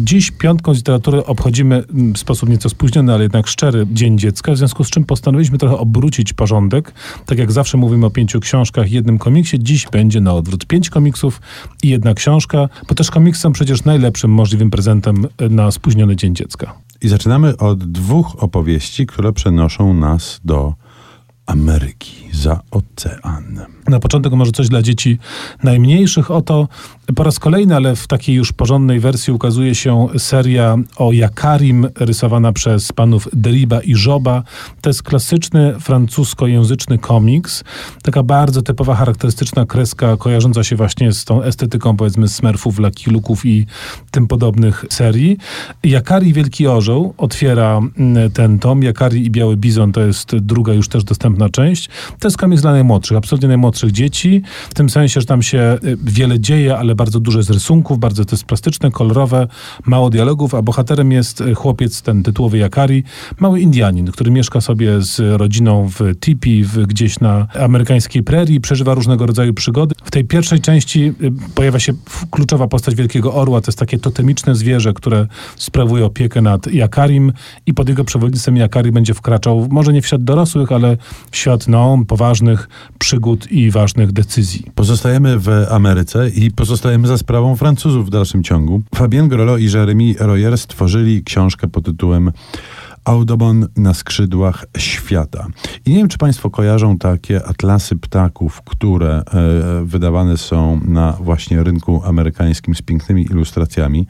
Dziś piątką z literatury obchodzimy mm, w sposób nieco spóźniony, ale jednak szczery Dzień Dziecka, w związku z czym postanowiliśmy trochę obrócić porządek. Tak jak zawsze mówimy o pięciu książkach i jednym komiksie, dziś będzie na odwrót. Pięć komiksów i jedna książka, bo też komiksy są przecież najlepszym możliwym prezentem na spóźniony Dzień Dziecka. I zaczynamy od dwóch opowieści, które przenoszą nas do Ameryki za oceanem. Na początek może coś dla dzieci najmniejszych. Oto po raz kolejny, ale w takiej już porządnej wersji ukazuje się seria o Jakarim, rysowana przez panów Deriba i Joba. To jest klasyczny francuskojęzyczny komiks. Taka bardzo typowa, charakterystyczna kreska, kojarząca się właśnie z tą estetyką, powiedzmy, Smurfów, Lucky Luke'ów i tym podobnych serii. Jakari Wielki Orzeł otwiera mm, ten tom. Jakari i Biały Bizon to jest druga już też dostępna część. To jest komiks dla najmłodszych, absolutnie najmłodszych dzieci. W tym sensie, że tam się y, wiele dzieje, ale bardzo dużo z rysunków, bardzo to jest plastyczne, kolorowe, mało dialogów, a bohaterem jest y, chłopiec, ten tytułowy Jakari, mały Indianin, który mieszka sobie z rodziną w tipi, w, gdzieś na amerykańskiej prerii, przeżywa różnego rodzaju przygody. W tej pierwszej części y, pojawia się kluczowa postać Wielkiego Orła, to jest takie totemiczne zwierzę, które sprawuje opiekę nad Jakarim i pod jego przewodnictwem Jakari będzie wkraczał, może nie w świat dorosłych, ale w świat no, poważnych przygód i ważnych decyzji. Pozostajemy w Ameryce i pozostajemy za sprawą Francuzów w dalszym ciągu. Fabien Grolo i Jeremy Royer stworzyli książkę pod tytułem Audubon na skrzydłach świata. I nie wiem, czy Państwo kojarzą takie atlasy ptaków, które e, wydawane są na właśnie rynku amerykańskim z pięknymi ilustracjami.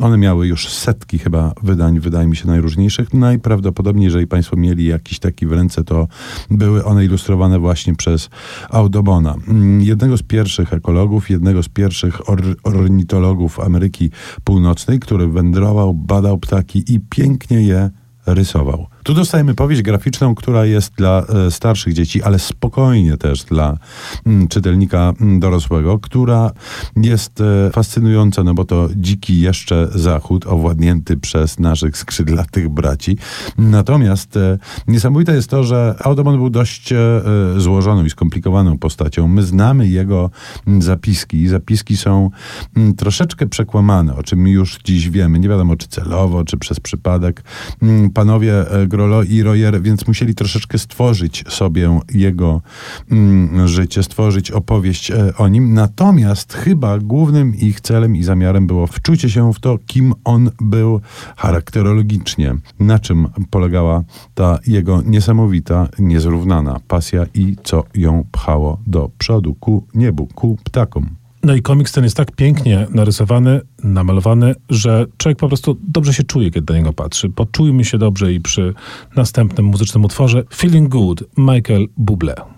One miały już setki chyba wydań, wydaje mi się, najróżniejszych. Najprawdopodobniej, jeżeli Państwo mieli jakiś taki w ręce, to były one ilustrowane właśnie przez Audubona. Mm, jednego z pierwszych ekologów, jednego z pierwszych or ornitologów Ameryki Północnej, który wędrował, badał ptaki i pięknie je rysował. Tu dostajemy powieść graficzną, która jest dla e, starszych dzieci, ale spokojnie też dla mm, czytelnika mm, dorosłego, która jest e, fascynująca, no bo to dziki jeszcze zachód, owładnięty przez naszych skrzydlatych braci. Natomiast e, niesamowite jest to, że Audubon był dość złożoną i skomplikowaną postacią. My znamy jego mm, zapiski. Zapiski są troszeczkę przekłamane, o czym już dziś wiemy. Nie wiadomo, czy celowo, czy przez przypadek. Panowie Grolo i Royer, więc musieli troszeczkę stworzyć sobie jego mm, życie, stworzyć opowieść e, o nim. Natomiast chyba głównym ich celem i zamiarem było wczucie się w to, kim on był charakterologicznie, na czym polegała ta jego niesamowita, niezrównana pasja i co ją pchało do przodu, ku niebu, ku ptakom. No i komiks ten jest tak pięknie narysowany, namalowany, że człowiek po prostu dobrze się czuje, kiedy na niego patrzy. Poczujmy się dobrze i przy następnym muzycznym utworze Feeling Good Michael Bublé.